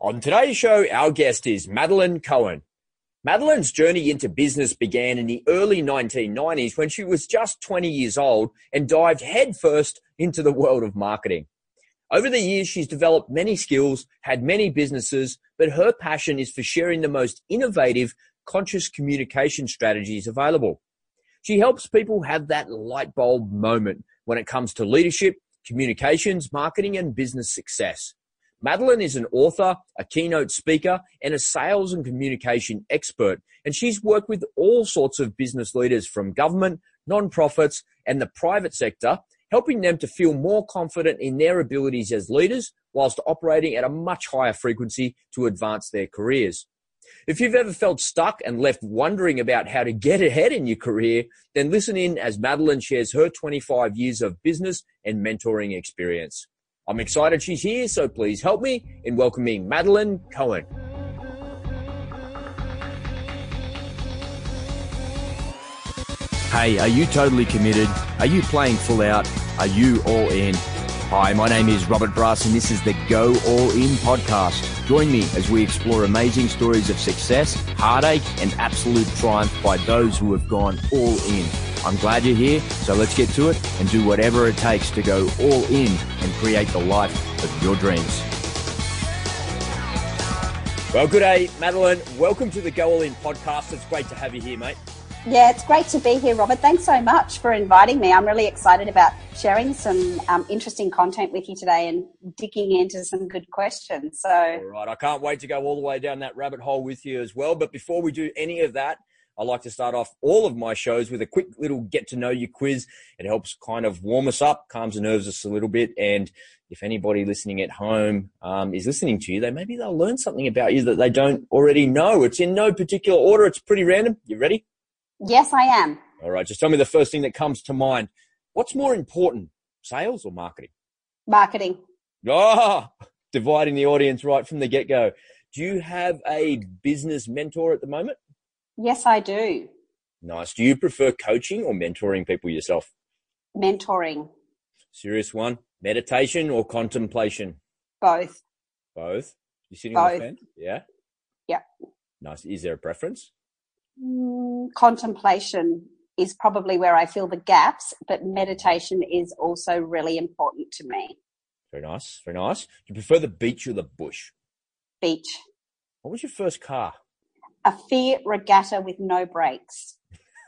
On today's show, our guest is Madeline Cohen. Madeline's journey into business began in the early 1990s when she was just 20 years old and dived headfirst into the world of marketing. Over the years, she's developed many skills, had many businesses, but her passion is for sharing the most innovative, conscious communication strategies available. She helps people have that light bulb moment when it comes to leadership, communications, marketing, and business success. Madeline is an author, a keynote speaker, and a sales and communication expert. And she's worked with all sorts of business leaders from government, non-profits, and the private sector, helping them to feel more confident in their abilities as leaders whilst operating at a much higher frequency to advance their careers. If you've ever felt stuck and left wondering about how to get ahead in your career, then listen in as Madeline shares her 25 years of business and mentoring experience. I'm excited she's here, so please help me in welcoming Madeline Cohen. Hey, are you totally committed? Are you playing full out? Are you all in? Hi, my name is Robert Brass, and this is the Go All In podcast. Join me as we explore amazing stories of success, heartache, and absolute triumph by those who have gone all in. I'm glad you're here, so let's get to it and do whatever it takes to go all in and create the life of your dreams. Well, good day, Madeline. Welcome to the Go All In podcast. It's great to have you here, mate. Yeah, it's great to be here, Robert. Thanks so much for inviting me. I'm really excited about sharing some um, interesting content with you today and digging into some good questions. So, all right, I can't wait to go all the way down that rabbit hole with you as well. But before we do any of that, I like to start off all of my shows with a quick little get to know you quiz. It helps kind of warm us up, calms the nerves us a little bit. And if anybody listening at home um, is listening to you, they maybe they'll learn something about you that they don't already know. It's in no particular order. It's pretty random. You ready? Yes, I am. All right. Just tell me the first thing that comes to mind. What's more important, sales or marketing? Marketing. Ah, oh, dividing the audience right from the get go. Do you have a business mentor at the moment? Yes, I do. Nice. Do you prefer coaching or mentoring people yourself? Mentoring. Serious one. Meditation or contemplation? Both. Both. You sitting Both. on the fence? Yeah. Yeah. Nice. Is there a preference? Mm, contemplation is probably where I fill the gaps, but meditation is also really important to me. Very nice. Very nice. Do you prefer the beach or the bush? Beach. What was your first car? A Fiat Regatta with no brakes.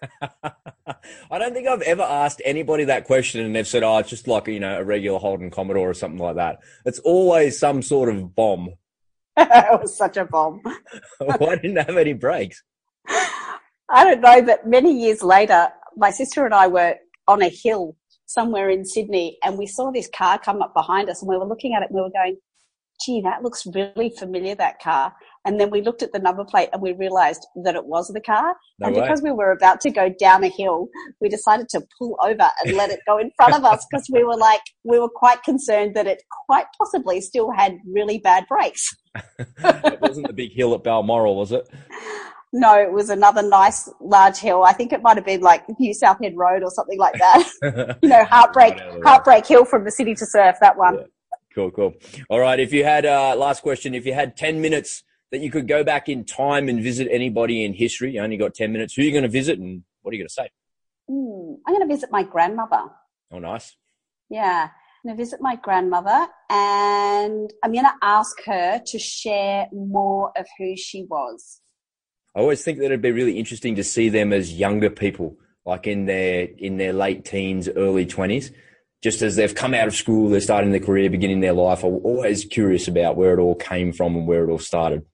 I don't think I've ever asked anybody that question and they've said, oh, it's just like, you know, a regular Holden Commodore or something like that. It's always some sort of bomb. it was such a bomb. Why didn't have any brakes? I don't know, but many years later, my sister and I were on a hill somewhere in Sydney and we saw this car come up behind us and we were looking at it and we were going, gee, that looks really familiar, that car. And then we looked at the number plate and we realized that it was the car. No and way. because we were about to go down a hill, we decided to pull over and let it go in front of us because we were like, we were quite concerned that it quite possibly still had really bad brakes. it wasn't the big hill at Balmoral, was it? No, it was another nice large hill. I think it might have been like New South Head Road or something like that. you know, heartbreak, Right out of the way. heartbreak hill from the city to surf, that one. Yeah. Cool, cool. All right. If you had, uh, last question, if you had 10 minutes that you could go back in time and visit anybody in history, you only got 10 minutes, who are you going to visit and what are you going to say? Hmm, I'm going to visit my grandmother. Oh, nice. Yeah. I'm going to visit my grandmother and I'm going to ask her to share more of who she was. I always think that it'd be really interesting to see them as younger people, like in their, in their late teens, early twenties. Just as they've come out of school, they're starting their career, beginning their life. I'm always curious about where it all came from and where it all started.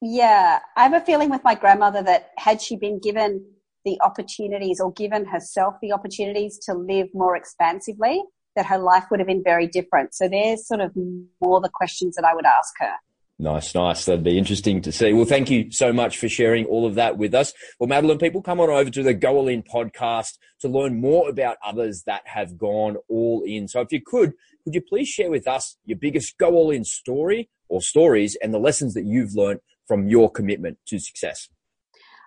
Yeah. I have a feeling with my grandmother that had she been given the opportunities or given herself the opportunities to live more expansively, that her life would have been very different. So there's sort of more the questions that I would ask her. Nice, nice. That'd be interesting to see. Well, thank you so much for sharing all of that with us. Well, Madeline, people come on over to the Go All In podcast to learn more about others that have gone all in. So if you could, could you please share with us your biggest Go All In story or stories and the lessons that you've learned from your commitment to success?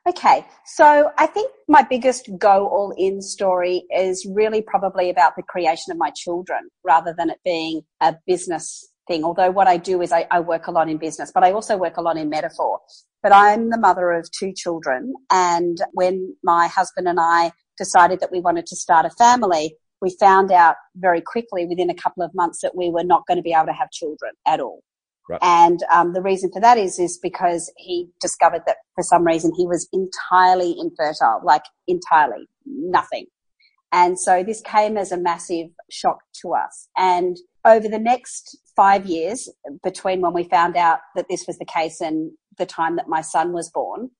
Okay, so I think my biggest go all in story is really probably about the creation of my children rather than it being a business thing. Although what I do is I, I work a lot in business, but I also work a lot in metaphor. But I'm the mother of two children. And when my husband and I decided that we wanted to start a family, we found out very quickly within a couple of months that we were not going to be able to have children at all. Right. And um, the reason for that is is because he discovered that for some reason he was entirely infertile, like entirely nothing. And so this came as a massive shock to us. And over the next five years, between when we found out that this was the case and the time that my son was born,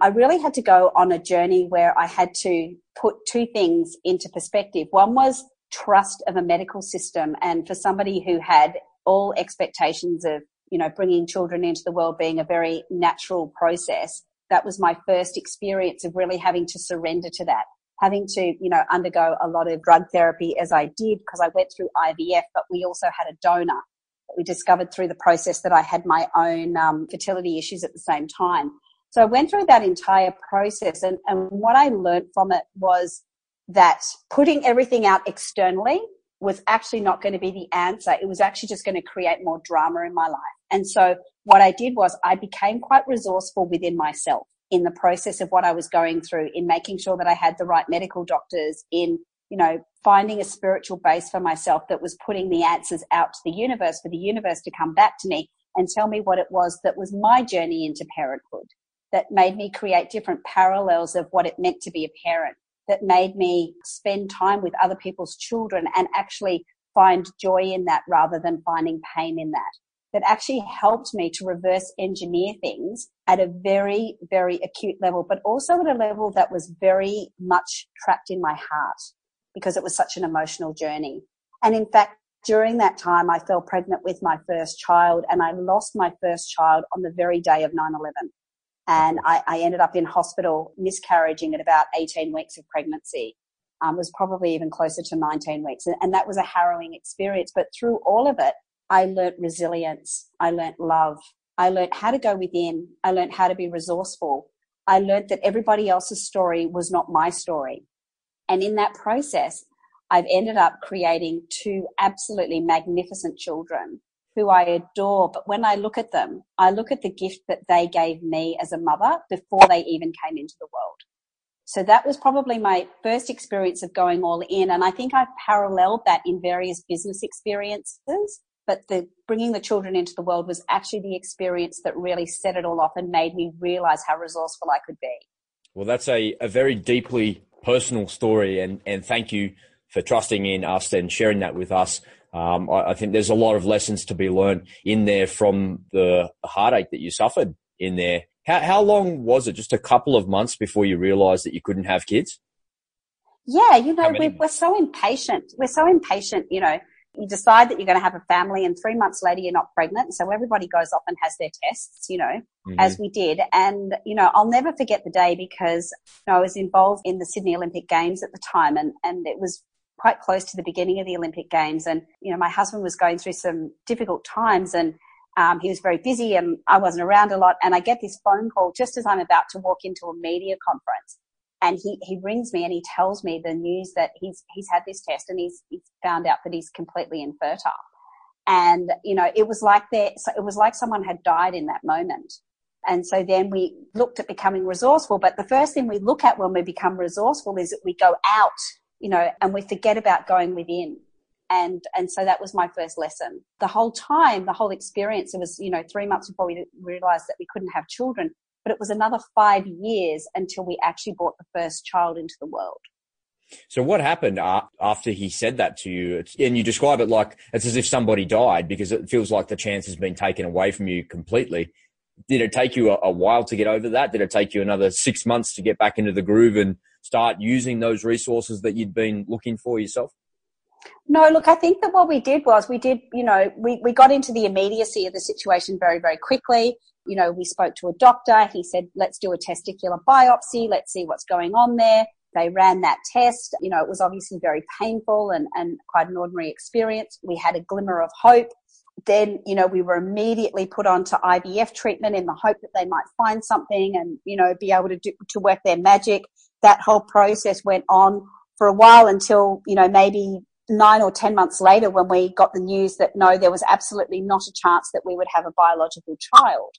I really had to go on a journey where I had to put two things into perspective. One was trust of a medical system. And for somebody who had all expectations of, you know, bringing children into the world being a very natural process, that was my first experience of really having to surrender to that. Having to, you know, undergo a lot of drug therapy as I did because I went through IVF, but we also had a donor. We discovered through the process that I had my own um, fertility issues at the same time. So I went through that entire process and, and what I learned from it was that putting everything out externally was actually not going to be the answer. It was actually just going to create more drama in my life. And so what I did was I became quite resourceful within myself in the process of what I was going through, in making sure that I had the right medical doctors, in, you know, finding a spiritual base for myself that was putting the answers out to the universe for the universe to come back to me and tell me what it was that was my journey into parenthood that made me create different parallels of what it meant to be a parent, that made me spend time with other people's children and actually find joy in that rather than finding pain in that. That actually helped me to reverse engineer things at a very, very acute level, but also at a level that was very much trapped in my heart because it was such an emotional journey. And in fact, during that time, I fell pregnant with my first child and I lost my first child on the very day of 9 11 and I, I, ended up in hospital miscarriaging at about 18 weeks of pregnancy. Um, was probably even closer to 19 weeks, and, and that was a harrowing experience. But through all of it, I learnt resilience. I learnt love. I learnt how to go within. I learnt how to be resourceful. I learnt that everybody else's story was not my story. And in that process, I've ended up creating two absolutely magnificent children who I adore. But when I look at them, I look at the gift that they gave me as a mother before they even came into the world. So that was probably my first experience of going all in. And I think I've paralleled that in various business experiences. But the bringing the children into the world was actually the experience that really set it all off and made me realize how resourceful I could be. Well, that's a, a very deeply personal story. And, and thank you for trusting in us and sharing that with us. Um, I, I, think there's a lot of lessons to be learned in there from the heartache that you suffered in there. How, how long was it? Just a couple of months before you realized that you couldn't have kids? Yeah, you know, we, we're so impatient. We're so impatient, you know, you decide that you're going to have a family and three months later you're not pregnant. So everybody goes off and has their tests, you know, mm-hmm. as we did. And, you know, I'll never forget the day because you know, I was involved in the Sydney Olympic Games at the time and, and it was quite close to the beginning of the Olympic Games. And, you know, my husband was going through some difficult times and um, he was very busy and I wasn't around a lot. And I get this phone call just as I'm about to walk into a media conference. And he, he rings me and he tells me the news that he's, he's had this test and he's, he's found out that he's completely infertile. And, you know, it was like there, it was like someone had died in that moment. And so then we looked at becoming resourceful. But the first thing we look at when we become resourceful is that we go out you know, and we forget about going within. And, and so that was my first lesson. The whole time, the whole experience, it was, you know, three months before we realized that we couldn't have children, but it was another five years until we actually brought the first child into the world. So what happened after he said that to you? and you describe it like it's as if somebody died because it feels like the chance has been taken away from you completely. Did it take you a, while to get over that? Did it take you another six months to get back into the groove and start using those resources that you'd been looking for yourself? No, look, I think that what we did was we did, you know, we, we got into the immediacy of the situation very, very quickly. You know, we spoke to a doctor. He said, let's do a testicular biopsy. Let's see what's going on there. They ran that test. You know, it was obviously very painful and, and quite an ordinary experience. We had a glimmer of hope. Then, you know, we were immediately put onto IVF treatment in the hope that they might find something and, you know, be able to do, to work their magic that whole process went on for a while until, you know, maybe nine or 10 months later when we got the news that no, there was absolutely not a chance that we would have a biological child.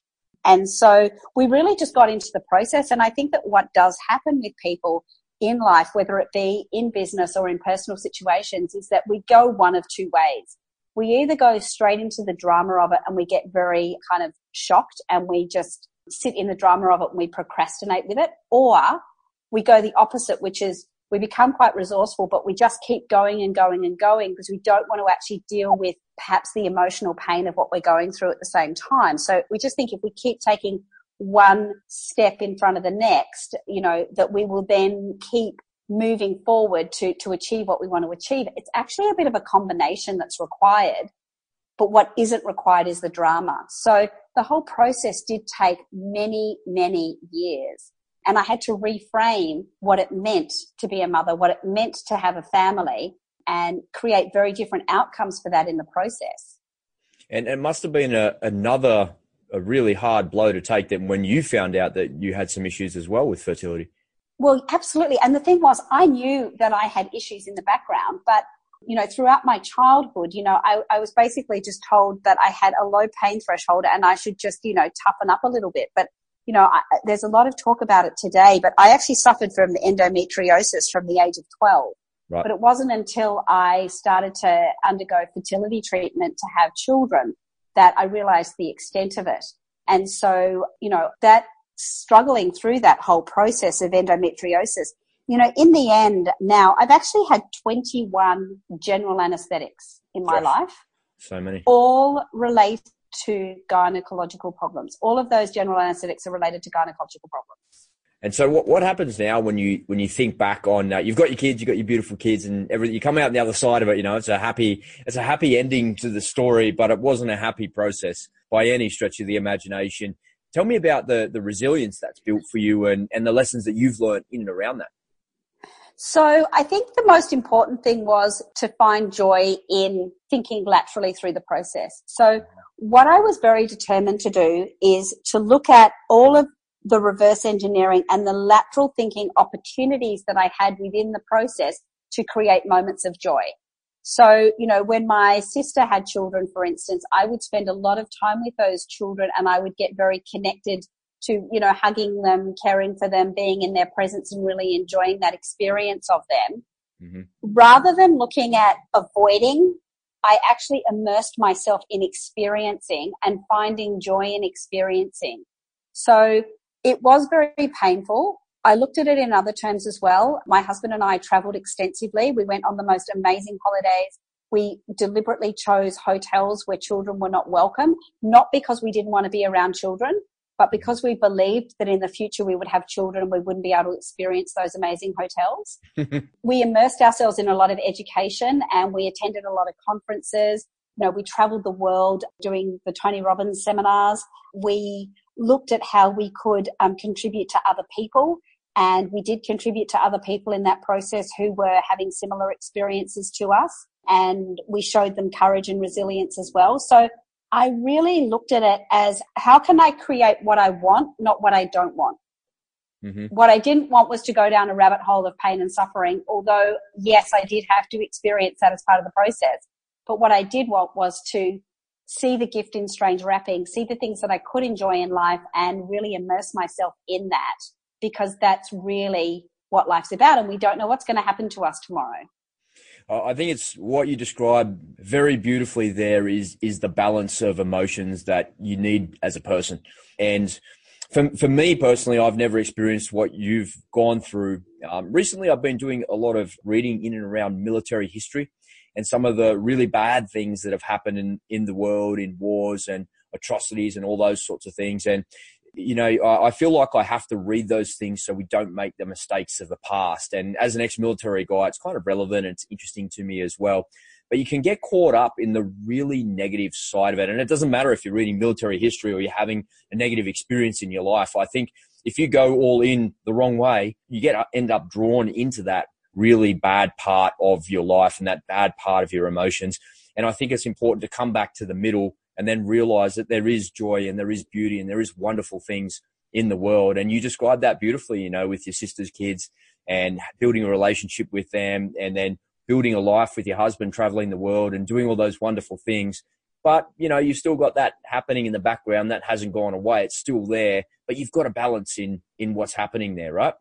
And so we really just got into the process. And I think that what does happen with people in life, whether it be in business or in personal situations, is that we go one of two ways. We either go straight into the drama of it and we get very kind of shocked and we just sit in the drama of it and we procrastinate with it, or we go the opposite, which is we become quite resourceful, but we just keep going and going and going because we don't want to actually deal with perhaps the emotional pain of what we're going through at the same time. So we just think if we keep taking one step in front of the next, you know, that we will then keep moving forward to, to achieve what we want to achieve. It's actually a bit of a combination that's required, but what isn't required is the drama. So the whole process did take many, many years. And I had to reframe what it meant to be a mother, what it meant to have a family, and create very different outcomes for that in the process. And it must have been a, another a really hard blow to take that when you found out that you had some issues as well with fertility. Well, absolutely. And the thing was, I knew that I had issues in the background, but you know, throughout my childhood, you know, I, I was basically just told that I had a low pain threshold and I should just, you know, toughen up a little bit. But you know, I, there's a lot of talk about it today, but I actually suffered from endometriosis from the age of 12. Right. But it wasn't until I started to undergo fertility treatment to have children that I realized the extent of it. And so, you know, that struggling through that whole process of endometriosis, you know, in the end, now I've actually had 21 general anesthetics in my life. So many. All related to gynecological problems. All of those general anesthetics are related to gynecological problems. And so, what, what happens now when you when you think back on uh, you've got your kids, you've got your beautiful kids, and everything. You come out the other side of it. You know, it's a happy it's a happy ending to the story, but it wasn't a happy process by any stretch of the imagination. Tell me about the the resilience that's built for you, and and the lessons that you've learned in and around that. So I think the most important thing was to find joy in thinking laterally through the process. So what I was very determined to do is to look at all of the reverse engineering and the lateral thinking opportunities that I had within the process to create moments of joy. So, you know, when my sister had children, for instance, I would spend a lot of time with those children and I would get very connected to, you know, hugging them, caring for them, being in their presence and really enjoying that experience of them. Mm-hmm. Rather than looking at avoiding I actually immersed myself in experiencing and finding joy in experiencing. So it was very painful. I looked at it in other terms as well. My husband and I traveled extensively. We went on the most amazing holidays. We deliberately chose hotels where children were not welcome, not because we didn't want to be around children, but because we believed that in the future we would have children and we wouldn't be able to experience those amazing hotels, we immersed ourselves in a lot of education and we attended a lot of conferences. You know, we traveled the world doing the Tony Robbins seminars. We looked at how we could um, contribute to other people. And we did contribute to other people in that process who were having similar experiences to us. And we showed them courage and resilience as well. So I really looked at it as how can I create what I want, not what I don't want. Mm-hmm. What I didn't want was to go down a rabbit hole of pain and suffering, although, yes, I did have to experience that as part of the process. But what I did want was to see the gift in strange wrapping, see the things that I could enjoy in life and really immerse myself in that because that's really what life's about. And we don't know what's going to happen to us tomorrow. I think it's what you describe very beautifully there is is the balance of emotions that you need as a person. And for, for me personally, I've never experienced what you've gone through. Um, recently, I've been doing a lot of reading in and around military history and some of the really bad things that have happened in, in the world in wars and atrocities and all those sorts of things. And you know, I, feel like I have to read those things so we don't make the mistakes of the past. And as an ex-military guy, it's kind of relevant and it's interesting to me as well. But you can get caught up in the really negative side of it. And it doesn't matter if you're reading military history or you're having a negative experience in your life. I think if you go all in the wrong way, you get uh, end up drawn into that really bad part of your life and that bad part of your emotions. And I think it's important to come back to the middle and then realize that there is joy and there is beauty and there is wonderful things in the world. And you described that beautifully, you know, with your sister's kids and building a relationship with them and then building a life with your husband, traveling the world and doing all those wonderful things. But, you know, you've still got that happening in the background. That hasn't gone away. It's still there, but you've got a balance in, in what's happening there, right?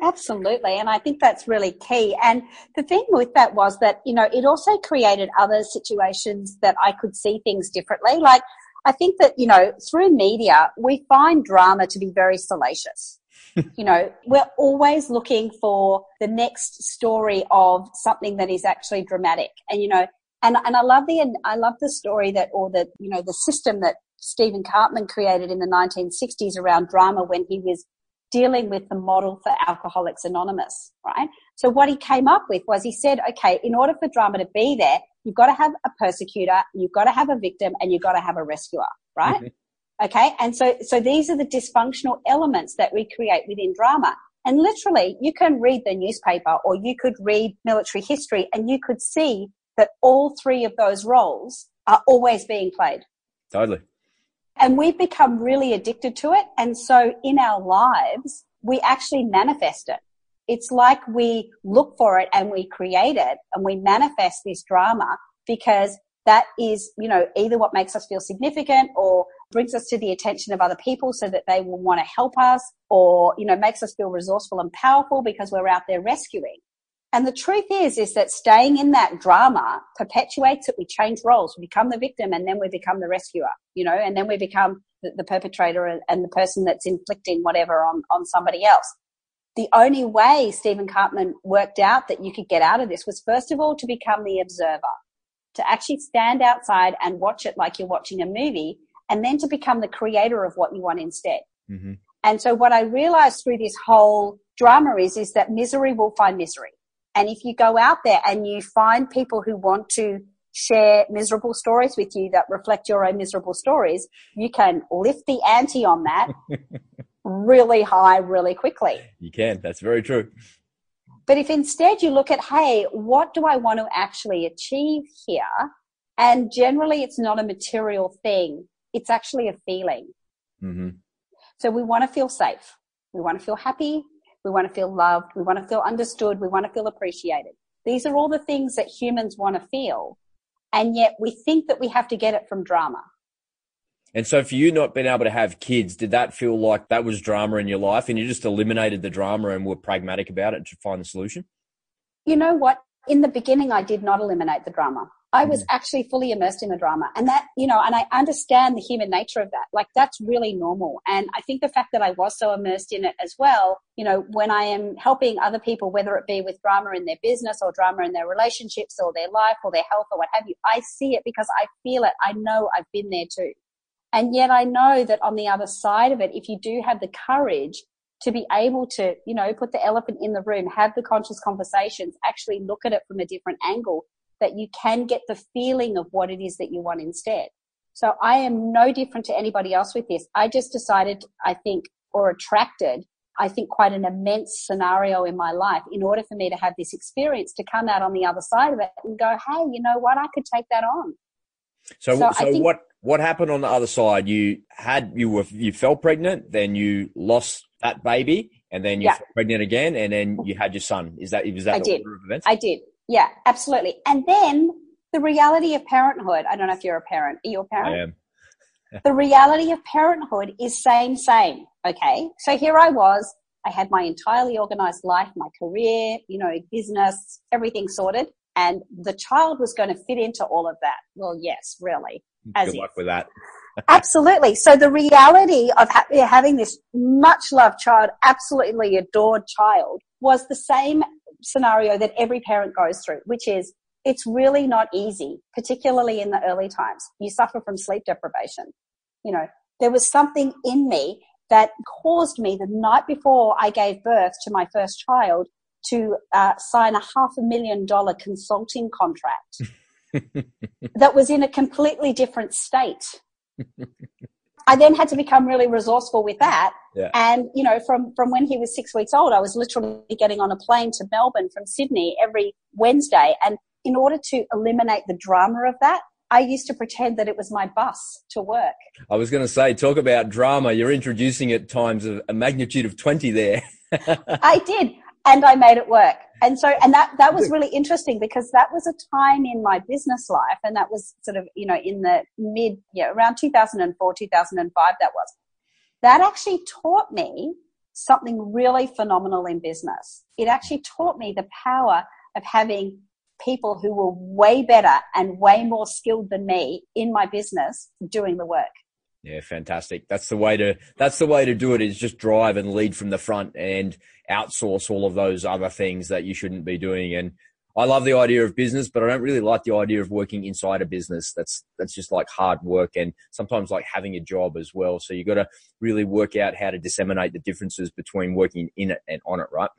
Absolutely. And I think that's really key. And the thing with that was that, you know, it also created other situations that I could see things differently. Like, I think that, you know, through media, we find drama to be very salacious. you know, we're always looking for the next story of something that is actually dramatic. And, you know, and, and I love the, I love the story that, or the, you know, the system that Stephen Karpman created in the 1960s around drama when he was dealing with the model for Alcoholics Anonymous, right? So what he came up with was he said, okay, in order for drama to be there, you've got to have a persecutor, you've got to have a victim, and you've got to have a rescuer, right? Mm-hmm. Okay. And so, so these are the dysfunctional elements that we create within drama. And literally, you can read the newspaper or you could read military history and you could see that all three of those roles are always being played. Totally. And we've become really addicted to it. And so in our lives, we actually manifest it. It's like we look for it and we create it and we manifest this drama because that is, you know, either what makes us feel significant or brings us to the attention of other people so that they will want to help us or, you know, makes us feel resourceful and powerful because we're out there rescuing. And the truth is, is that staying in that drama perpetuates it. We change roles. We become the victim and then we become the rescuer, you know, and then we become the, the perpetrator and the person that's inflicting whatever on, on somebody else. The only way Stephen Karpman worked out that you could get out of this was first of all to become the observer, to actually stand outside and watch it like you're watching a movie and then to become the creator of what you want instead. Mm-hmm. And so what I realized through this whole drama is, is that misery will find misery and if you go out there and you find people who want to share miserable stories with you that reflect your own miserable stories, you can lift the ante on that really high, really quickly. You can. That's very true. But if instead you look at, hey, what do I want to actually achieve here? And generally it's not a material thing. It's actually a feeling. Mm-hmm. So we want to feel safe. We want to feel happy. We want to feel loved. We want to feel understood. We want to feel appreciated. These are all the things that humans want to feel. And yet we think that we have to get it from drama. And so for you not being able to have kids, did that feel like that was drama in your life and you just eliminated the drama and were pragmatic about it to find the solution? You know what? In the beginning, I did not eliminate the drama. I was mm. actually fully immersed in the drama. And that, you know, and I understand the human nature of that. Like that's really normal. And I think the fact that I was so immersed in it as well, you know, when I am helping other people, whether it be with drama in their business or drama in their relationships or their life or their health or what have you, I see it because I feel it. I know I've been there too. And yet I know that on the other side of it, if you do have the courage to be able to, you know, put the elephant in the room, have the conscious conversations, actually look at it from a different angle, that you can get the feeling of what it is that you want instead. So I am no different to anybody else with this. I just decided, I think, or attracted, I think quite an immense scenario in my life in order for me to have this experience to come out on the other side of it and go, Hey, you know what? I could take that on. So, so, so think, what, what happened on the other side? You had, you were, you fell pregnant, then you lost that baby and then you yeah. pregnant again and then you had your son. Is that, was that I did. order of events? I did. Yeah, absolutely. And then the reality of parenthood. I don't know if you're a parent. Are you a parent? I am. the reality of parenthood is same, same. Okay. So here I was. I had my entirely organized life, my career, you know, business, everything sorted. And the child was going to fit into all of that. Well, yes, really. As Good luck if. with that. absolutely. So the reality of ha- having this much loved child, absolutely adored child, was the same scenario that every parent goes through, which is it's really not easy, particularly in the early times. You suffer from sleep deprivation. You know, there was something in me that caused me the night before I gave birth to my first child to uh, sign a half a million dollar consulting contract that was in a completely different state. I then had to become really resourceful with that. Yeah. And, you know, from, from when he was six weeks old, I was literally getting on a plane to Melbourne from Sydney every Wednesday. And in order to eliminate the drama of that, I used to pretend that it was my bus to work. I was going to say, talk about drama. You're introducing it times of a magnitude of 20 there. I did. And I made it work. And so, and that, that was really interesting because that was a time in my business life. And that was sort of, you know, in the mid, yeah, around 2004, 2005, that was. That actually taught me something really phenomenal in business. It actually taught me the power of having people who were way better and way more skilled than me in my business doing the work. Yeah, fantastic. That's the way to that's the way to do it is just drive and lead from the front and outsource all of those other things that you shouldn't be doing. And I love the idea of business, but I don't really like the idea of working inside a business. That's that's just like hard work and sometimes like having a job as well. So you got to really work out how to disseminate the differences between working in it and on it, right?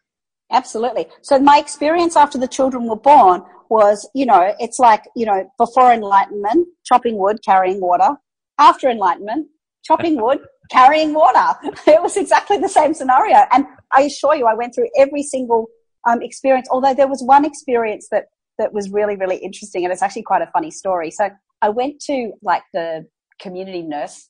Absolutely. So my experience after the children were born was, you know, it's like, you know, before enlightenment, chopping wood, carrying water. After enlightenment, chopping wood, carrying water. It was exactly the same scenario. And I assure you, I went through every single um, experience, although there was one experience that, that was really, really interesting. And it's actually quite a funny story. So I went to like the community nurse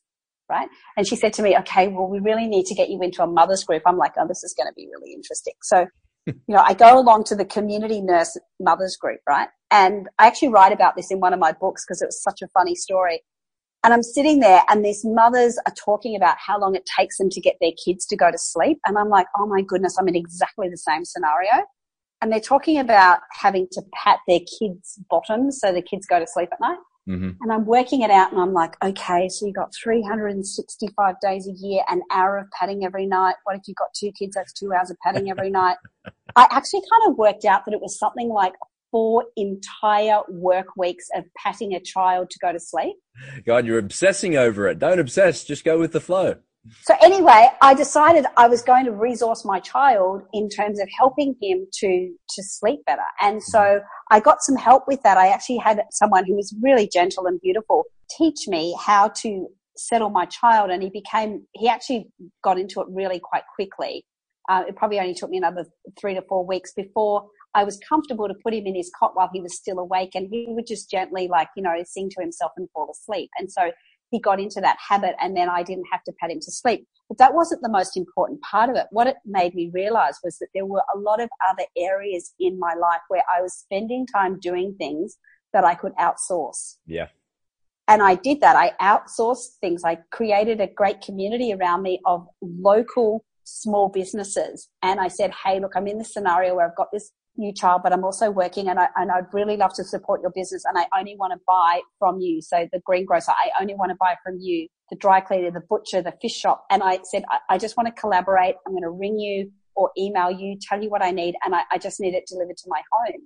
right? And she said to me, okay, well, we really need to get you into a mother's group. I'm like, oh, this is going to be really interesting. So you know, I go along to the community nurse mothers group, right? And I actually write about this in one of my books because it was such a funny story. And I'm sitting there and these mothers are talking about how long it takes them to get their kids to go to sleep. And I'm like, oh my goodness, I'm in exactly the same scenario. And they're talking about having to pat their kids' bottoms so the kids go to sleep at night. Mm-hmm. And I'm working it out and I'm like, okay, so you got 365 days a year, an hour of padding every night. What if you've got two kids? That's two hours of padding every night. I actually kind of worked out that it was something like four entire work weeks of patting a child to go to sleep. God, you're obsessing over it. Don't obsess. Just go with the flow. So anyway, I decided I was going to resource my child in terms of helping him to, to sleep better. And so I got some help with that. I actually had someone who was really gentle and beautiful teach me how to settle my child. And he became, he actually got into it really quite quickly. Uh, it probably only took me another three to four weeks before I was comfortable to put him in his cot while he was still awake and he would just gently like, you know, sing to himself and fall asleep. And so he got into that habit and then I didn't have to pat him to sleep. But that wasn't the most important part of it. What it made me realize was that there were a lot of other areas in my life where I was spending time doing things that I could outsource. Yeah. And I did that. I outsourced things. I created a great community around me of local small businesses. And I said, Hey, look, I'm in this scenario where I've got this new child, but I'm also working and, I, and I'd really love to support your business and I only want to buy from you. So the greengrocer, I only want to buy from you, the dry cleaner, the butcher, the fish shop. And I said, I, I just want to collaborate. I'm going to ring you or email you, tell you what I need. And I, I just need it delivered to my home.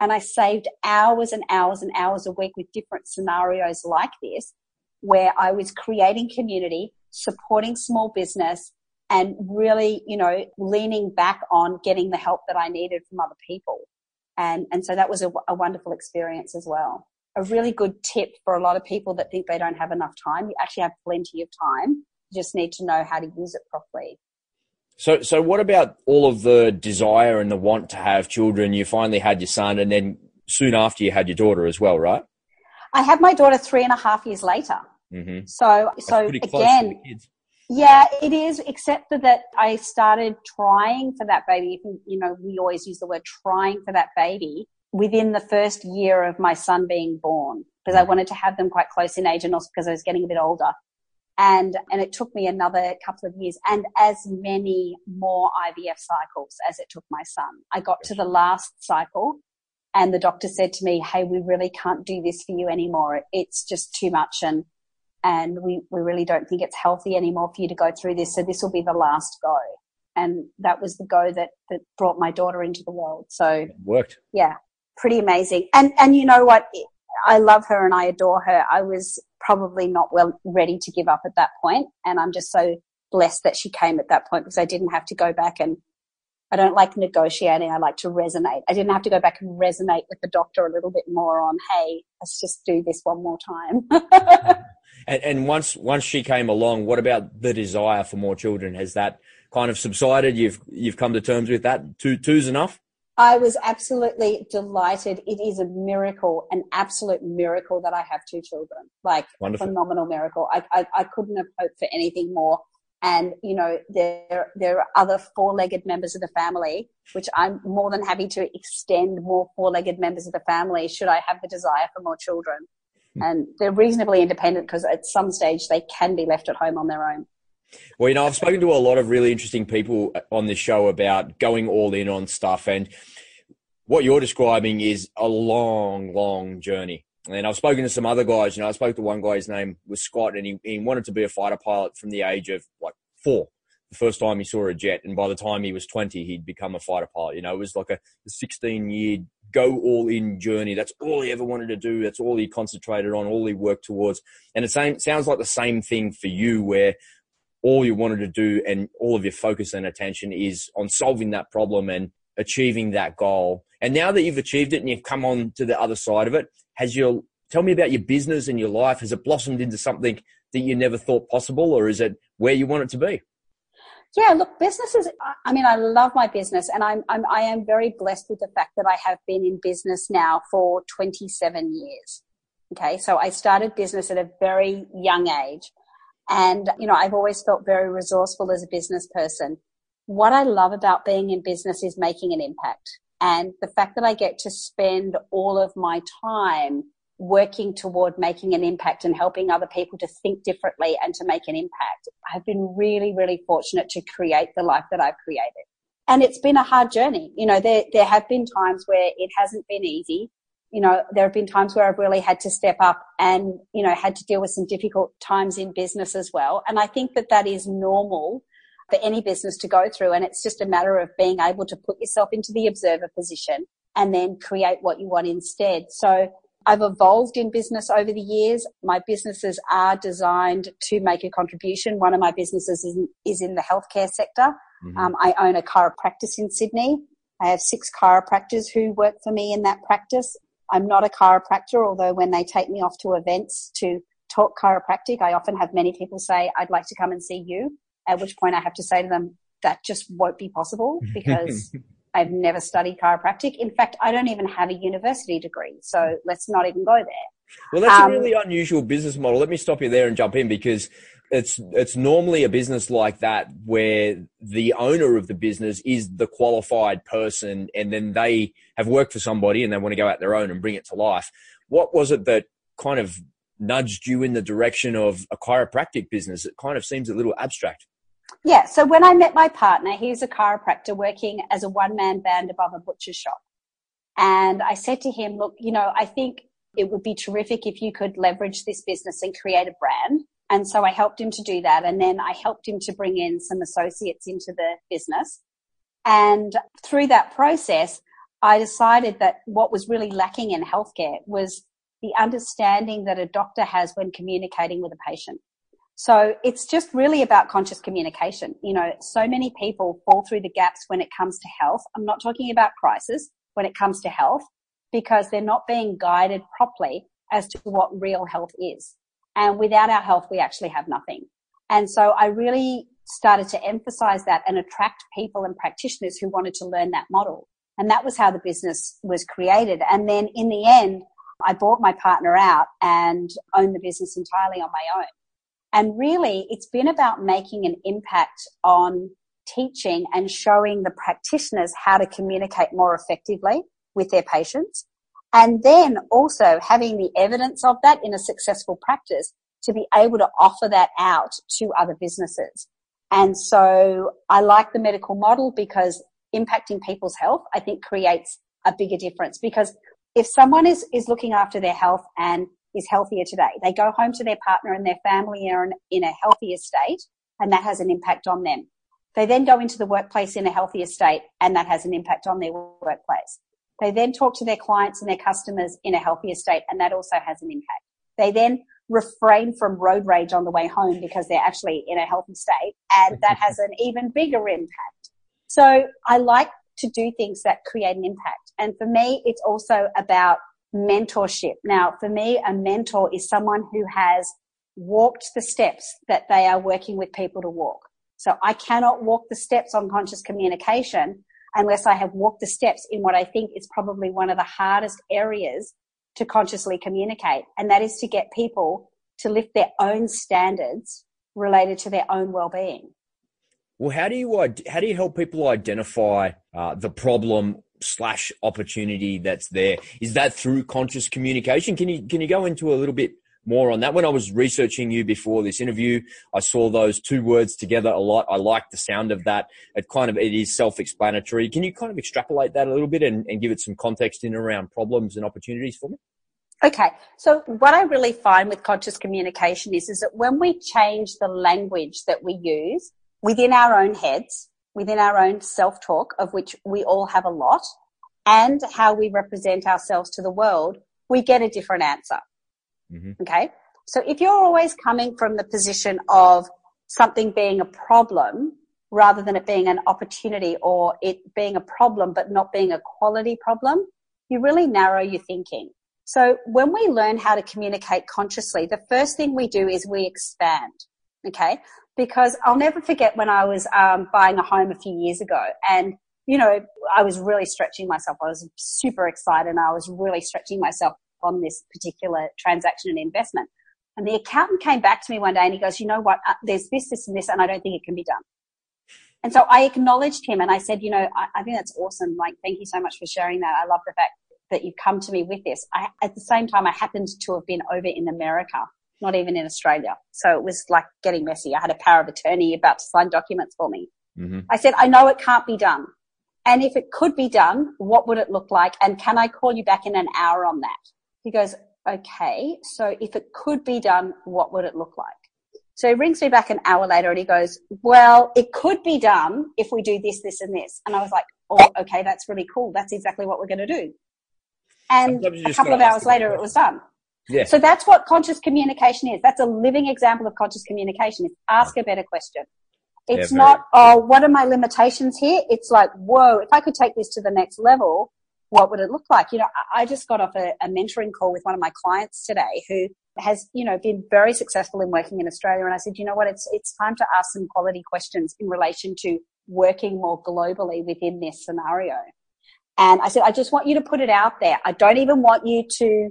And I saved hours and hours and hours a week with different scenarios like this, where I was creating community, supporting small business, and really, you know, leaning back on getting the help that I needed from other people. And, and so that was a, a wonderful experience as well. A really good tip for a lot of people that think they don't have enough time. You actually have plenty of time. You just need to know how to use it properly. So, so what about all of the desire and the want to have children? You finally had your son, and then soon after you had your daughter as well, right? I had my daughter three and a half years later. Mm-hmm. So, That's so again, yeah, it is, except for that I started trying for that baby. You know, we always use the word trying for that baby within the first year of my son being born because I mm. wanted to have them quite close in age and also because I was getting a bit older. And, and it took me another couple of years and as many more IVF cycles as it took my son. I got to the last cycle and the doctor said to me, Hey, we really can't do this for you anymore. It's just too much. And and we, we really don't think it's healthy anymore for you to go through this. So this will be the last go. And that was the go that, that brought my daughter into the world. So it worked. Yeah. Pretty amazing. And, and you know what? I love her and I adore her. I was probably not well ready to give up at that point, And I'm just so blessed that she came at that point because I didn't have to go back and I don't like negotiating. I like to resonate. I didn't have to go back and resonate with the doctor a little bit more on, hey, let's just do this one more time. And, and once once she came along, what about the desire for more children? Has that kind of subsided? You've you've come to terms with that. Two two's enough. I was absolutely delighted. It is a miracle, an absolute miracle that I have two children. Like Wonderful. phenomenal miracle. I, I, I couldn't have hoped for anything more. And, you know, there, there are other four-legged members of the family, which I'm more than happy to extend more four-legged members of the family should I have the desire for more children. Hmm. And they're reasonably independent because at some stage they can be left at home on their own. Well, you know, I've spoken to a lot of really interesting people on this show about going all in on stuff. And what you're describing is a long, long journey. And I've spoken to some other guys. You know, I spoke to one guy. His name was Scott, and he, he wanted to be a fighter pilot from the age of like four. The first time he saw a jet, and by the time he was 20, he'd become a fighter pilot. You know, it was like a 16 year go all in journey. That's all he ever wanted to do. That's all he concentrated on, all he worked towards. And it same, sounds like the same thing for you, where all you wanted to do and all of your focus and attention is on solving that problem and achieving that goal. And now that you've achieved it and you've come on to the other side of it, has your tell me about your business and your life? Has it blossomed into something that you never thought possible, or is it where you want it to be? Yeah, look, businesses. I mean, I love my business, and I'm, I'm I am very blessed with the fact that I have been in business now for 27 years. Okay, so I started business at a very young age, and you know I've always felt very resourceful as a business person. What I love about being in business is making an impact. And the fact that I get to spend all of my time working toward making an impact and helping other people to think differently and to make an impact, I've been really, really fortunate to create the life that I've created. And it's been a hard journey. You know, there, there have been times where it hasn't been easy. You know, there have been times where I've really had to step up and, you know, had to deal with some difficult times in business as well. And I think that that is normal for any business to go through. And it's just a matter of being able to put yourself into the observer position and then create what you want instead. So I've evolved in business over the years. My businesses are designed to make a contribution. One of my businesses is in, is in the healthcare sector. Mm-hmm. Um, I own a chiropractic in Sydney. I have six chiropractors who work for me in that practice. I'm not a chiropractor, although when they take me off to events to talk chiropractic, I often have many people say, I'd like to come and see you at which point I have to say to them, that just won't be possible because I've never studied chiropractic. In fact, I don't even have a university degree. So let's not even go there. Well, that's um, a really unusual business model. Let me stop you there and jump in because it's it's normally a business like that where the owner of the business is the qualified person and then they have worked for somebody and they want to go out their own and bring it to life. What was it that kind of nudged you in the direction of a chiropractic business? It kind of seems a little abstract. Yeah. So when I met my partner, he's a chiropractor working as a one man band above a butcher shop. And I said to him, look, you know, I think it would be terrific if you could leverage this business and create a brand. And so I helped him to do that. And then I helped him to bring in some associates into the business. And through that process, I decided that what was really lacking in healthcare was the understanding that a doctor has when communicating with a patient. So it's just really about conscious communication. You know, so many people fall through the gaps when it comes to health. I'm not talking about crisis when it comes to health because they're not being guided properly as to what real health is. And without our health, we actually have nothing. And so I really started to emphasize that and attract people and practitioners who wanted to learn that model. And that was how the business was created. And then in the end, I bought my partner out and owned the business entirely on my own. And really, it's been about making an impact on teaching and showing the practitioners how to communicate more effectively with their patients. And then also having the evidence of that in a successful practice to be able to offer that out to other businesses. And so I like the medical model because impacting people's health, I think creates a bigger difference because if someone is, is looking after their health and is healthier today. They go home to their partner and their family are in a healthier state and that has an impact on them. They then go into the workplace in a healthier state and that has an impact on their workplace. They then talk to their clients and their customers in a healthier state and that also has an impact. They then refrain from road rage on the way home because they're actually in a healthy state and that has an even bigger impact. So I like to do things that create an impact. And for me, it's also about mentorship. Now, for me, a mentor is someone who has walked the steps that they are working with people to walk. So I cannot walk the steps on conscious communication unless I have walked the steps in what I think is probably one of the hardest areas to consciously communicate. And that is to get people to lift their own standards related to their own well-being. Well, how do you how do you help people identify uh, the problem slash opportunity that's there? Is that through conscious communication? Can you can you go into a little bit more on that? When I was researching you before this interview, I saw those two words together a lot. I like the sound of that. It kind of it is self-explanatory. Can you kind of extrapolate that a little bit and, and give it some context in around problems and opportunities for me? Okay. So what I really find with conscious communication is, is that when we change the language that we use within our own heads, within our own self-talk, of which we all have a lot, and how we represent ourselves to the world, we get a different answer. Mm-hmm. Okay. So if you're always coming from the position of something being a problem rather than it being an opportunity or it being a problem but not being a quality problem, you really narrow your thinking. So when we learn how to communicate consciously, the first thing we do is we expand. Okay. Because I'll never forget when I was um, buying a home a few years ago and you know, I was really stretching myself. I was super excited and I was really stretching myself on this particular transaction and investment. And the accountant came back to me one day and he goes, you know what? Uh, there's this, this and this, and I don't think it can be done. And so I acknowledged him and I said, you know, I, I think that's awesome. Like, thank you so much for sharing that. I love the fact that you've come to me with this. I, at the same time, I happened to have been over in America, not even in Australia. So it was like getting messy. I had a power of attorney about to sign documents for me. Mm-hmm. I said, I know it can't be done. And if it could be done, what would it look like? And can I call you back in an hour on that? He goes, okay. So if it could be done, what would it look like? So he rings me back an hour later and he goes, well, it could be done if we do this, this and this. And I was like, oh, okay, that's really cool. That's exactly what we're going to do. And a couple of hours later, it was done. Yeah. So that's what conscious communication is. That's a living example of conscious communication. It's ask a better question. It's yeah, not, oh, what are my limitations here? It's like, whoa, if I could take this to the next level, what would it look like? You know, I just got off a, a mentoring call with one of my clients today who has, you know, been very successful in working in Australia. And I said, you know what? It's, it's time to ask some quality questions in relation to working more globally within this scenario. And I said, I just want you to put it out there. I don't even want you to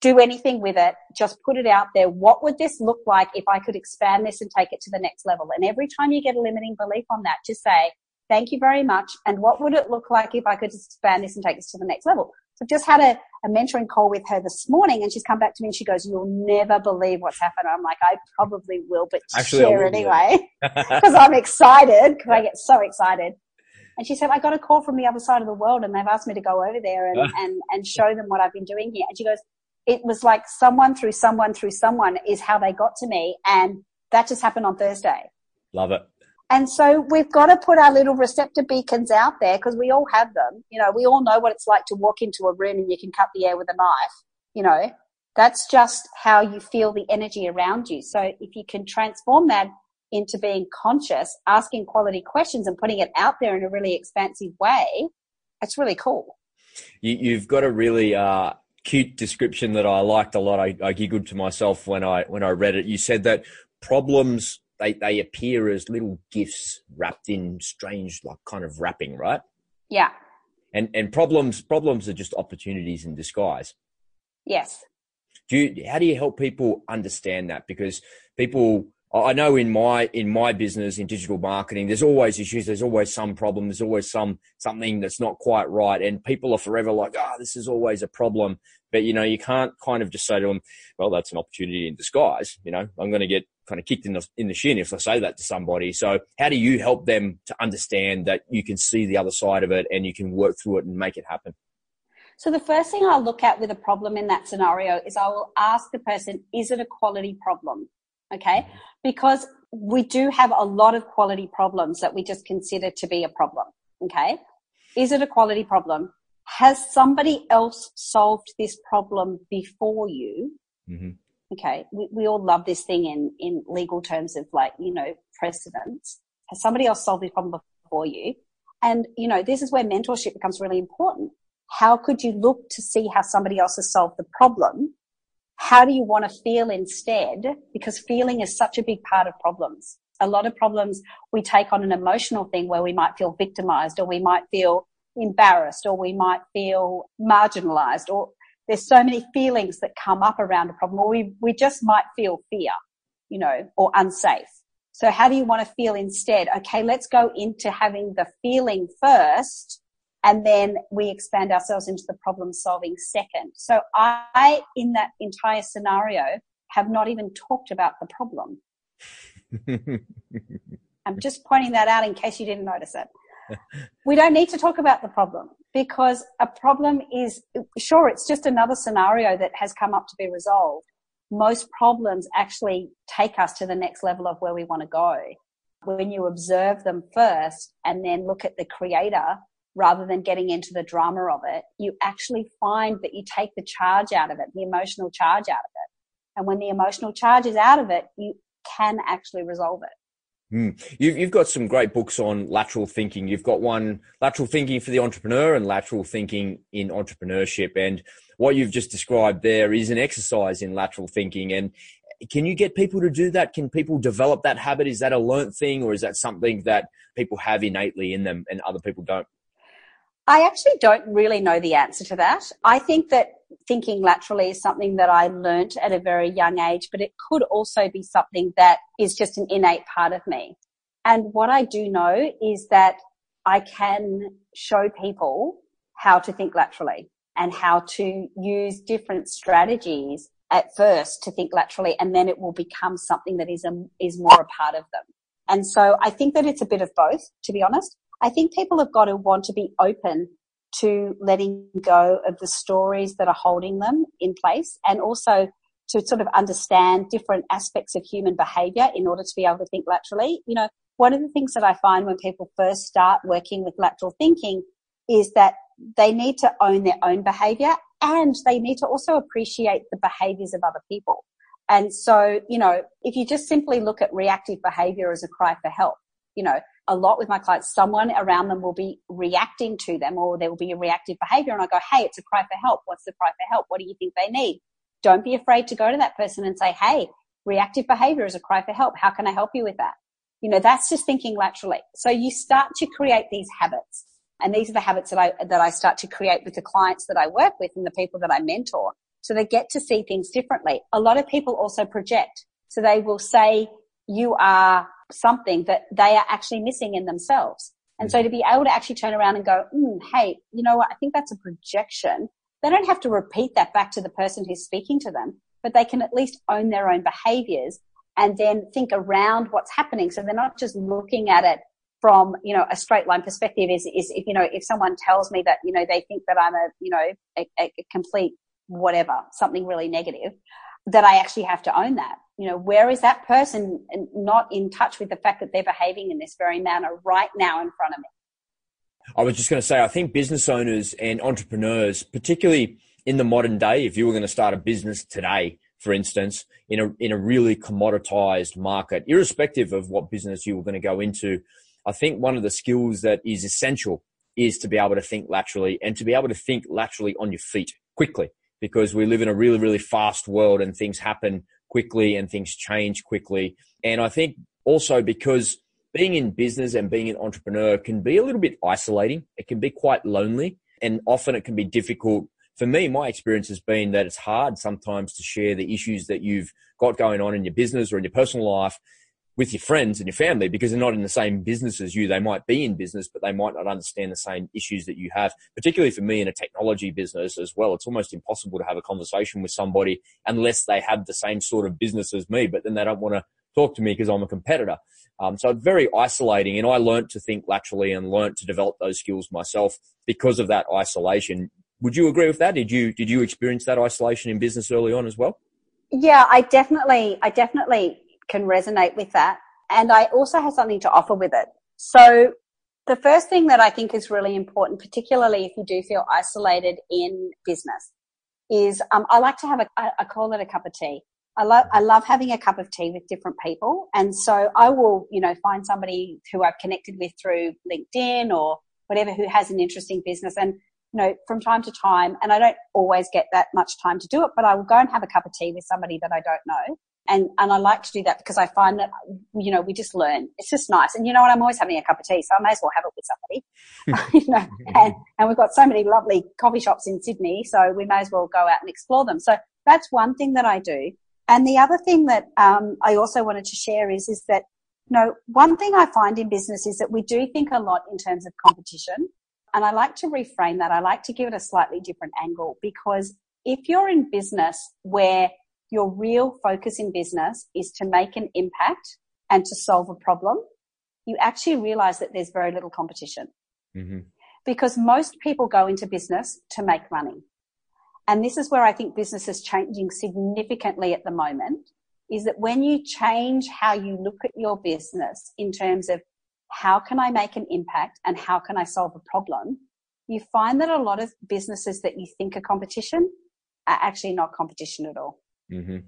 do anything with it. Just put it out there. What would this look like if I could expand this and take it to the next level? And every time you get a limiting belief on that, just say, thank you very much. And what would it look like if I could expand this and take this to the next level? So I've just had a, a mentoring call with her this morning and she's come back to me and she goes, you'll never believe what's happened. I'm like, I probably will, but Actually, share anyway. Because I'm excited because I get so excited. And she said, I got a call from the other side of the world and they've asked me to go over there and, and, and show them what I've been doing here. And she goes, it was like someone through someone through someone is how they got to me. And that just happened on Thursday. Love it. And so we've got to put our little receptor beacons out there because we all have them. You know, we all know what it's like to walk into a room and you can cut the air with a knife. You know, that's just how you feel the energy around you. So if you can transform that into being conscious, asking quality questions and putting it out there in a really expansive way, that's really cool. You, have got to really uh, cute description that I liked a lot. I, I giggled to myself when I when I read it. You said that problems they, they appear as little gifts wrapped in strange like kind of wrapping, right? Yeah. And and problems problems are just opportunities in disguise. Yes. Do you, how do you help people understand that? Because people I know in my in my business in digital marketing, there's always issues. There's always some problem. There's always some something that's not quite right, and people are forever like, "Ah, oh, this is always a problem." But you know, you can't kind of just say to them, "Well, that's an opportunity in disguise." You know, I'm going to get kind of kicked in the in the shin if I say that to somebody. So, how do you help them to understand that you can see the other side of it and you can work through it and make it happen? So the first thing I'll look at with a problem in that scenario is I will ask the person, is it a quality problem? Okay. Because we do have a lot of quality problems that we just consider to be a problem. Okay. Is it a quality problem? Has somebody else solved this problem before you? Mm-hmm. Okay. We, we all love this thing in, in legal terms of like, you know, precedents. Has somebody else solved this problem before you? And, you know, this is where mentorship becomes really important. How could you look to see how somebody else has solved the problem how do you want to feel instead? Because feeling is such a big part of problems. A lot of problems we take on an emotional thing where we might feel victimized or we might feel embarrassed or we might feel marginalized or there's so many feelings that come up around a problem or we, we just might feel fear, you know, or unsafe. So how do you want to feel instead? Okay, let's go into having the feeling first and then we expand ourselves into the problem solving second. So I, in that entire scenario, have not even talked about the problem. I'm just pointing that out in case you didn't notice it. we don't need to talk about the problem because a problem is, sure, it's just another scenario that has come up to be resolved. Most problems actually take us to the next level of where we want to go. When you observe them first and then look at the creator rather than getting into the drama of it, you actually find that you take the charge out of it, the emotional charge out of it. And when the emotional charge is out of it, you can actually resolve it. Mm. You've, you've got some great books on lateral thinking. You've got one, Lateral Thinking for the Entrepreneur and Lateral Thinking in Entrepreneurship. And what you've just described there is an exercise in lateral thinking. And can you get people to do that? Can people develop that habit? Is that a learnt thing or is that something that people have innately in them and other people don't? I actually don't really know the answer to that. I think that thinking laterally is something that I learnt at a very young age, but it could also be something that is just an innate part of me. And what I do know is that I can show people how to think laterally and how to use different strategies at first to think laterally and then it will become something that is a, is more a part of them. And so I think that it's a bit of both, to be honest. I think people have got to want to be open to letting go of the stories that are holding them in place and also to sort of understand different aspects of human behavior in order to be able to think laterally. You know, one of the things that I find when people first start working with lateral thinking is that they need to own their own behavior and they need to also appreciate the behaviors of other people. And so, you know, if you just simply look at reactive behavior as a cry for help, you know, a lot with my clients, someone around them will be reacting to them or there will be a reactive behavior. And I go, Hey, it's a cry for help. What's the cry for help? What do you think they need? Don't be afraid to go to that person and say, Hey, reactive behavior is a cry for help. How can I help you with that? You know, that's just thinking laterally. So you start to create these habits. And these are the habits that I, that I start to create with the clients that I work with and the people that I mentor. So they get to see things differently. A lot of people also project. So they will say, you are something that they are actually missing in themselves. And so to be able to actually turn around and go, mm, hey, you know what? I think that's a projection. They don't have to repeat that back to the person who's speaking to them, but they can at least own their own behaviors and then think around what's happening. So they're not just looking at it from, you know, a straight line perspective is, is if, you know, if someone tells me that, you know, they think that I'm a, you know, a, a complete whatever, something really negative, that I actually have to own that you know, where is that person not in touch with the fact that they're behaving in this very manner right now in front of me? I was just going to say, I think business owners and entrepreneurs, particularly in the modern day, if you were going to start a business today, for instance, in a, in a really commoditized market, irrespective of what business you were going to go into, I think one of the skills that is essential is to be able to think laterally and to be able to think laterally on your feet quickly because we live in a really, really fast world and things happen quickly and things change quickly. And I think also because being in business and being an entrepreneur can be a little bit isolating. It can be quite lonely and often it can be difficult. For me, my experience has been that it's hard sometimes to share the issues that you've got going on in your business or in your personal life with your friends and your family because they're not in the same business as you. They might be in business, but they might not understand the same issues that you have. Particularly for me in a technology business as well, it's almost impossible to have a conversation with somebody unless they have the same sort of business as me, but then they don't want to talk to me because I'm a competitor. Um, so it's very isolating and I learned to think laterally and learned to develop those skills myself because of that isolation. Would you agree with that? Did you, did you experience that isolation in business early on as well? Yeah, I definitely, I definitely can resonate with that. And I also have something to offer with it. So the first thing that I think is really important, particularly if you do feel isolated in business, is um, I like to have a, I call it a cup of tea. I love, I love having a cup of tea with different people. And so I will, you know, find somebody who I've connected with through LinkedIn or whatever who has an interesting business. And, you know, from time to time, and I don't always get that much time to do it, but I will go and have a cup of tea with somebody that I don't know. And, and I like to do that because I find that, you know, we just learn. It's just nice. And you know what? I'm always having a cup of tea, so I may as well have it with somebody. you know, and, and we've got so many lovely coffee shops in Sydney, so we may as well go out and explore them. So that's one thing that I do. And the other thing that um, I also wanted to share is is that No, one thing I find in business is that we do think a lot in terms of competition. And I like to reframe that. I like to give it a slightly different angle because if you're in business where your real focus in business is to make an impact and to solve a problem, you actually realize that there's very little competition. Mm-hmm. Because most people go into business to make money. And this is where I think business is changing significantly at the moment is that when you change how you look at your business in terms of how can I make an impact and how can I solve a problem, you find that a lot of businesses that you think are competition are actually not competition at all. Mm-hmm.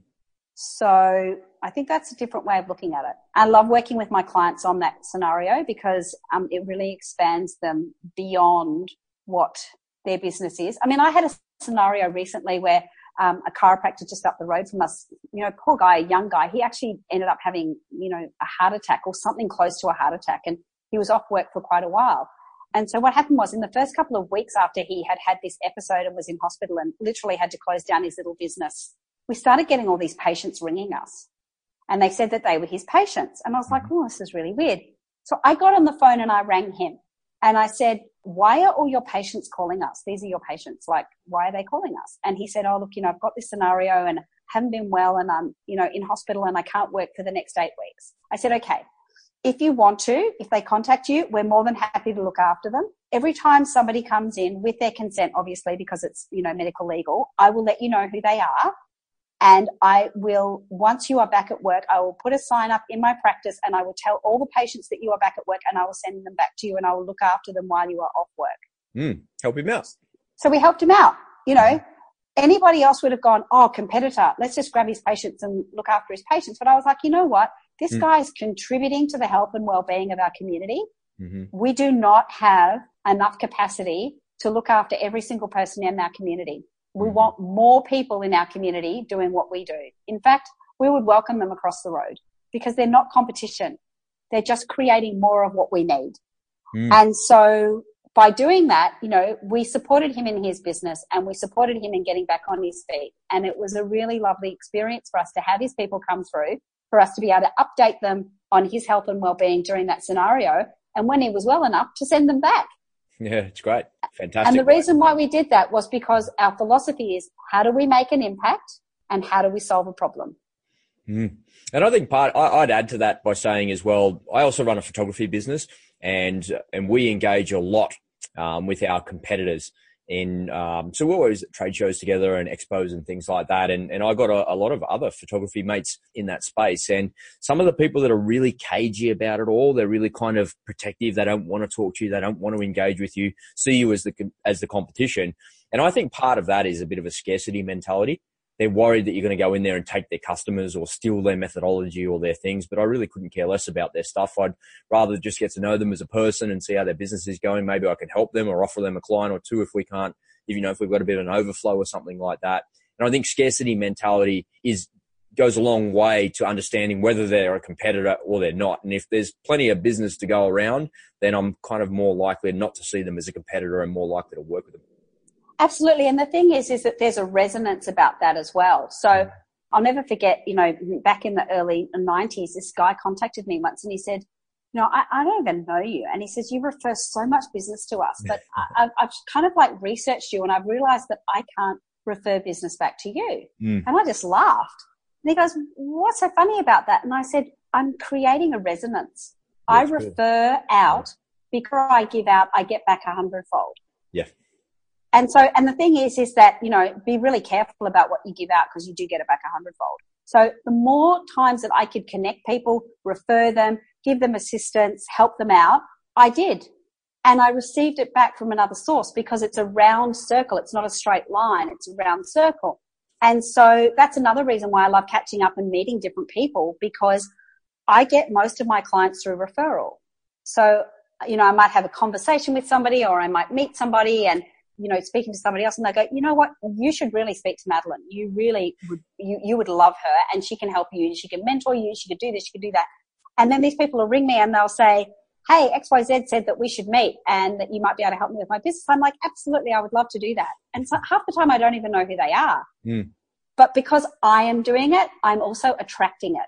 So I think that's a different way of looking at it. I love working with my clients on that scenario because um, it really expands them beyond what their business is. I mean, I had a scenario recently where um, a chiropractor just up the road from us, you know, poor guy, young guy, he actually ended up having, you know, a heart attack or something close to a heart attack. And he was off work for quite a while. And so what happened was in the first couple of weeks after he had had this episode and was in hospital and literally had to close down his little business, we started getting all these patients ringing us and they said that they were his patients. And I was like, mm-hmm. oh, this is really weird. So I got on the phone and I rang him and I said, why are all your patients calling us? These are your patients. Like, why are they calling us? And he said, oh, look, you know, I've got this scenario and haven't been well and I'm, you know, in hospital and I can't work for the next eight weeks. I said, okay, if you want to, if they contact you, we're more than happy to look after them. Every time somebody comes in with their consent, obviously, because it's, you know, medical legal, I will let you know who they are and I will, once you are back at work, I will put a sign up in my practice and I will tell all the patients that you are back at work and I will send them back to you and I will look after them while you are off work. Mm, help him out. So we helped him out. You know, anybody else would have gone, oh, competitor, let's just grab his patients and look after his patients. But I was like, you know what? This mm. guy is contributing to the health and well-being of our community. Mm-hmm. We do not have enough capacity to look after every single person in our community. We mm-hmm. want more people in our community doing what we do. In fact, we would welcome them across the road because they're not competition. They're just creating more of what we need. Mm. And so by doing that, you know, we supported him in his business and we supported him in getting back on his feet. And it was a really lovely experience for us to have his people come through, for us to be able to update them on his health and well-being during that scenario. And when he was well enough to send them back. Yeah, it's great. Fantastic. And the reason why we did that was because our philosophy is how do we make an impact and how do we solve a problem? Mm. And I think part, I, would add to that by saying as well, I also run a photography business and, and we engage a lot um, with our competitors in um, so we're always at trade shows together and expos and things like that. And, and i got a, a, lot of other photography mates in that space. And some of the people that are really cagey about it all they're really kind of protective. They don't want to talk to you. They don't want to engage with you see you as the as the competition. And i think part of that is a bit of a scarcity mentality they're worried that you're going to go in there and take their customers or steal their methodology or their things. But I really couldn't care less about their stuff. I'd rather just get to know them as a person and see how their business is going. Maybe I can help them or offer them a client or two if we can't, if you know, if we've got a bit of an overflow or something like that. And I think scarcity mentality is goes a long way to understanding whether they're a competitor or they're not. And if there's plenty of business to go around, then I'm kind of more likely not to see them as a competitor and more likely to work with them. Absolutely. And the thing is, is that there's a resonance about that as well. So I'll never forget, you know, back in the early 90s, this guy contacted me once and he said, you know, I, I don't even know you. And he says, you refer so much business to us, but I, have kind of like researched you and I've realized that I can't refer business back to you. Mm. And I just laughed. And he goes, what's so funny about that? And I said, I'm creating a resonance. That's I refer good. out because I give out, I get back a hundredfold. Yeah and so, and the thing is, is that, you know, be really careful about what you give out because you do get it back a hundredfold. So the more times that I could connect people, refer them, give them assistance, help them out, I did. And I received it back from another source because it's a round circle. It's not a straight line. It's a round circle. And so that's another reason why I love catching up and meeting different people because I get most of my clients through referral. So, you know, I might have a conversation with somebody or I might meet somebody and you know, speaking to somebody else and they go, you know what, you should really speak to Madelaine. You really would, you, you would love her and she can help you. She can mentor you. She could do this. She could do that. And then these people will ring me and they'll say, Hey, XYZ said that we should meet and that you might be able to help me with my business. I'm like, absolutely. I would love to do that. And so half the time I don't even know who they are. Mm. But because I am doing it, I'm also attracting it.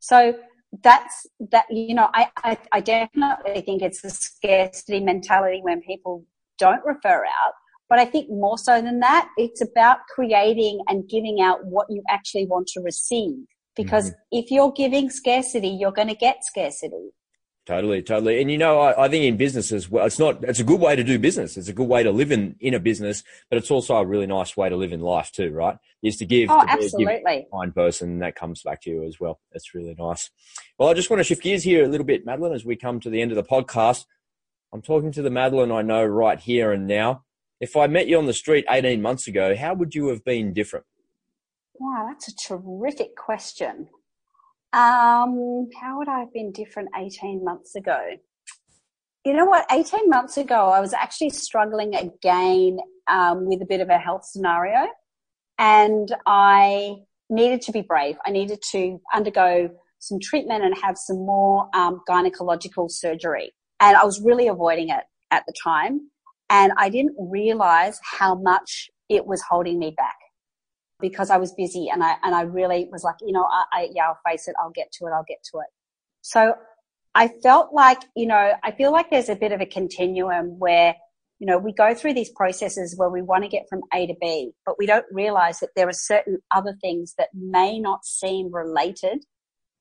So that's that you know I, I, I definitely think it's a scarcity mentality when people don't refer out but i think more so than that it's about creating and giving out what you actually want to receive because mm-hmm. if you're giving scarcity you're going to get scarcity Totally, totally. And you know, I, I, think in business as well, it's not, it's a good way to do business. It's a good way to live in, in a business, but it's also a really nice way to live in life too, right? Is to give, oh, to absolutely. kind person that comes back to you as well. That's really nice. Well, I just want to shift gears here a little bit, Madelaine, as we come to the end of the podcast. I'm talking to the Madelaine I know right here and now. If I met you on the street 18 months ago, how would you have been different? Wow, that's a terrific question. Um, how would I have been different 18 months ago? You know what? 18 months ago, I was actually struggling again um, with a bit of a health scenario. And I needed to be brave. I needed to undergo some treatment and have some more um, gynecological surgery. And I was really avoiding it at the time. And I didn't realize how much it was holding me back because I was busy and I, and I really was like, you know, I, I, yeah, I'll face it. I'll get to it. I'll get to it. So I felt like, you know, I feel like there's a bit of a continuum where, you know, we go through these processes where we want to get from A to B, but we don't realize that there are certain other things that may not seem related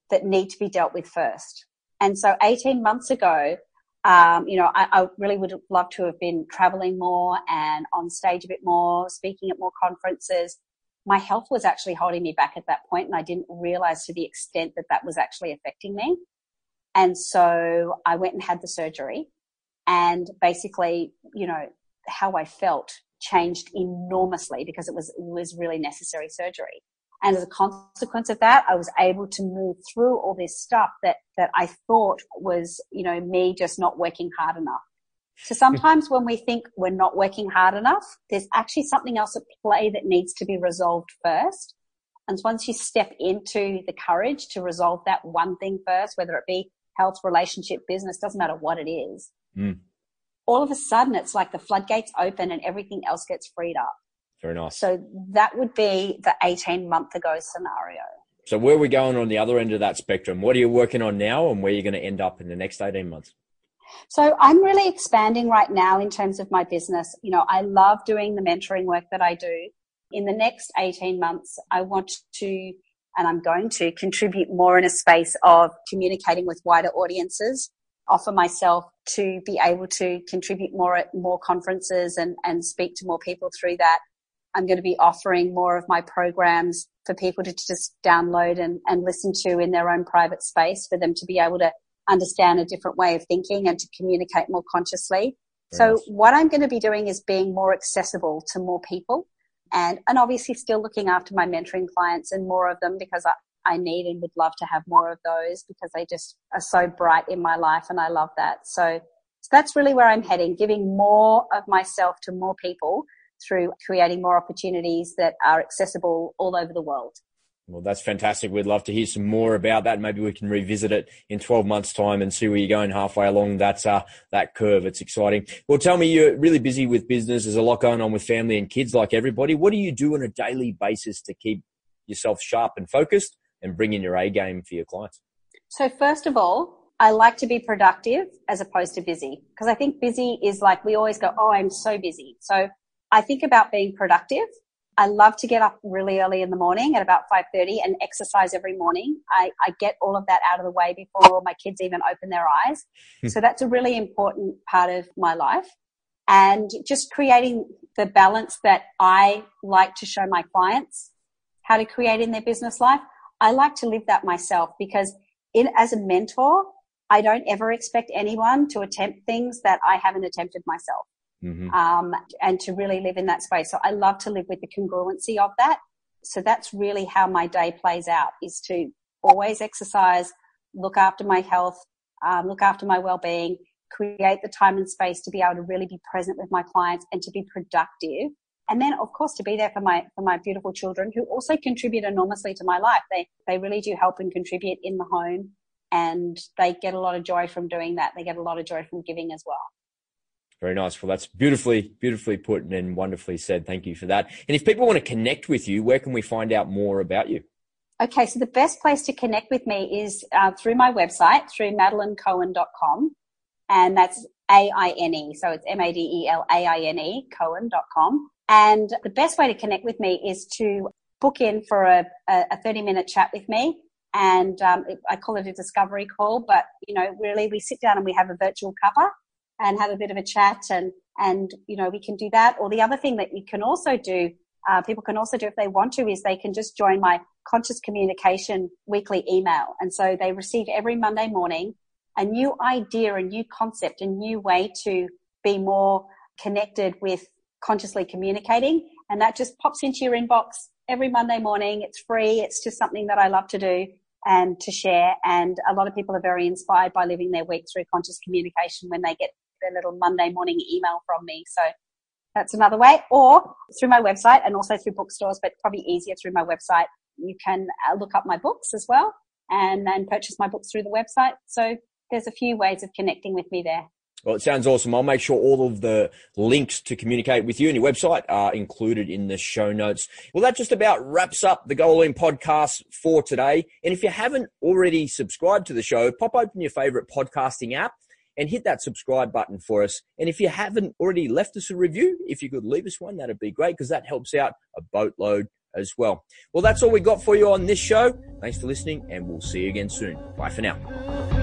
that need to be dealt with first. And so 18 months ago, um, you know, I, I, really would love to have been traveling more and on stage a bit more, speaking at more conferences, my health was actually holding me back at that point and I didn't realize to the extent that that was actually affecting me. And so I went and had the surgery and basically, you know, how I felt changed enormously because it was, it was really necessary surgery. And as a consequence of that, I was able to move through all this stuff that, that I thought was, you know, me just not working hard enough. So sometimes when we think we're not working hard enough, there's actually something else at play that needs to be resolved first. And once you step into the courage to resolve that one thing first, whether it be health, relationship, business, doesn't matter what it is, mm. all of a sudden it's like the floodgates open and everything else gets freed up. Very nice. So that would be the 18 month ago scenario. So where are we going on the other end of that spectrum? What are you working on now and where are you going to end up in the next 18 months? So I'm really expanding right now in terms of my business. You know, I love doing the mentoring work that I do. In the next 18 months, I want to, and I'm going to contribute more in a space of communicating with wider audiences, offer myself to be able to contribute more at more conferences and, and speak to more people through that. I'm going to be offering more of my programs for people to just download and, and listen to in their own private space for them to be able to understand a different way of thinking and to communicate more consciously. Very so nice. what I'm going to be doing is being more accessible to more people and, and obviously still looking after my mentoring clients and more of them because I, I need and would love to have more of those because they just are so bright in my life and I love that. So, so that's really where I'm heading, giving more of myself to more people through creating more opportunities that are accessible all over the world. Well, that's fantastic. We'd love to hear some more about that. Maybe we can revisit it in 12 months time and see where you're going halfway along that, uh, that curve. It's exciting. Well, tell me you're really busy with business. There's a lot going on with family and kids like everybody. What do you do on a daily basis to keep yourself sharp and focused and bring in your A game for your clients? So first of all, I like to be productive as opposed to busy because I think busy is like we always go, Oh, I'm so busy. So I think about being productive I love to get up really early in the morning at about 5.30 and exercise every morning. I, I get all of that out of the way before my kids even open their eyes. Hmm. so that's a really important part of my life. And just creating the balance that I like to show my clients how to create in their business life. I like to live that myself because in, as a mentor, I don't ever expect anyone to attempt things that I haven't attempted myself mm-hmm. um, and to really live in that space. So I love to live with the congruency of that. So that's really how my day plays out is to always exercise, look after my health, um, look after my well-being, create the time and space to be able to really be present with my clients and to be productive. And then, of course, to be there for my for my beautiful children who also contribute enormously to my life. They they really do help and contribute in the home, and they get a lot of joy from doing that. They get a lot of joy from giving as well. Very nice. Well, that's beautifully, beautifully put and wonderfully said. Thank you for that. And if people want to connect with you, where can we find out more about you? Okay, so the best place to connect with me is uh, through my website, through madelainecohen.com. And that's A-I-N-E. So it's M-A-D-E-L-A-I-N-E, cohen.com. And the best way to connect with me is to book in for a, a 30 minute chat with me. And um, I call it a discovery call, but you know, really we sit down and we have a virtual cuppa and have a bit of a chat and, and, you know, we can do that. Or the other thing that you can also do uh, people can also do if they want to is they can just join my conscious communication weekly email. And so they receive every Monday morning a new idea, a new concept, a new way to be more connected with consciously communicating. And that just pops into your inbox every Monday morning. It's free. It's just something that I love to do and to share. And a lot of people are very inspired by living their week through conscious communication when they get their little Monday morning email from me. So that's another way. Or through my website and also through bookstores, but probably easier through my website. You can uh, look up my books as well and then purchase my books through the website. So there's a few ways of connecting with me there. Well, it sounds awesome. I'll make sure all of the links to communicate with you and your website are included in the show notes. Well, that just about wraps up the Go All In podcast for today. And if you haven't already subscribed to the show, pop open your favorite podcasting app and hit that subscribe button for us. And if you haven't already left us a review, if you could leave us one, that'd be great because that helps out a boatload as well. Well, that's all we got for you on this show. Thanks for listening and we'll see you again soon. Bye for now.